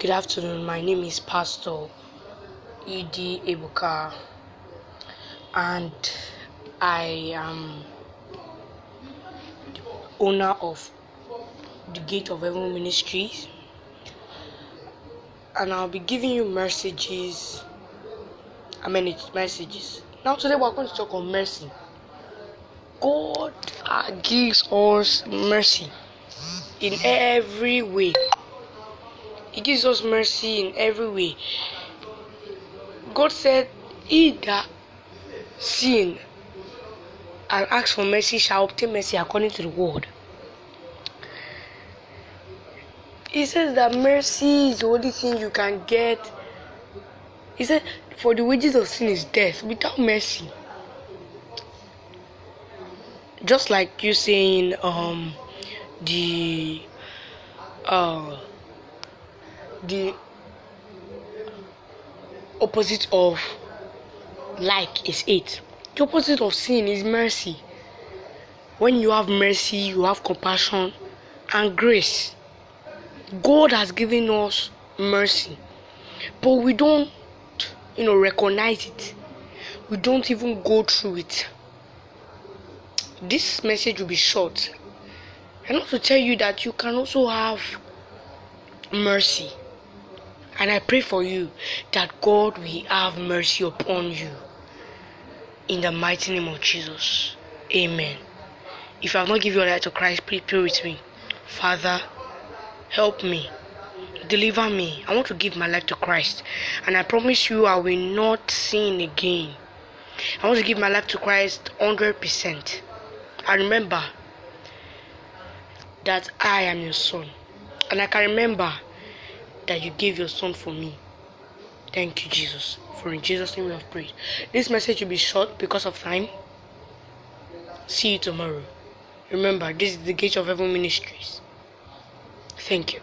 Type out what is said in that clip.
Good afternoon. My name is Pastor Ed Ebuka, and I am the owner of the Gate of Heaven Ministries. And I'll be giving you messages. I mean, it's messages. Now, today we're going to talk on mercy. God uh, gives us mercy in every way. He gives us mercy in every way. God said, He that sin and ask for mercy shall obtain mercy according to the word. He says that mercy is the only thing you can get. He said, For the wages of sin is death. Without mercy, just like you saying, um, the uh, the opposite of like is hate. The opposite of sin is mercy. When you have mercy, you have compassion and grace. God has given us mercy, but we don't, you know, recognize it. We don't even go through it. This message will be short, and also tell you that you can also have mercy. And I pray for you that God will have mercy upon you. In the mighty name of Jesus. Amen. If you have not given your life to Christ, please pray with me. Father, help me. Deliver me. I want to give my life to Christ. And I promise you, I will not sin again. I want to give my life to Christ 100%. I remember that I am your son. And I can remember that you gave your son for me. Thank you, Jesus. For in Jesus' name we have prayed. This message will be short because of time. See you tomorrow. Remember, this is the Gate of Heaven Ministries. Thank you.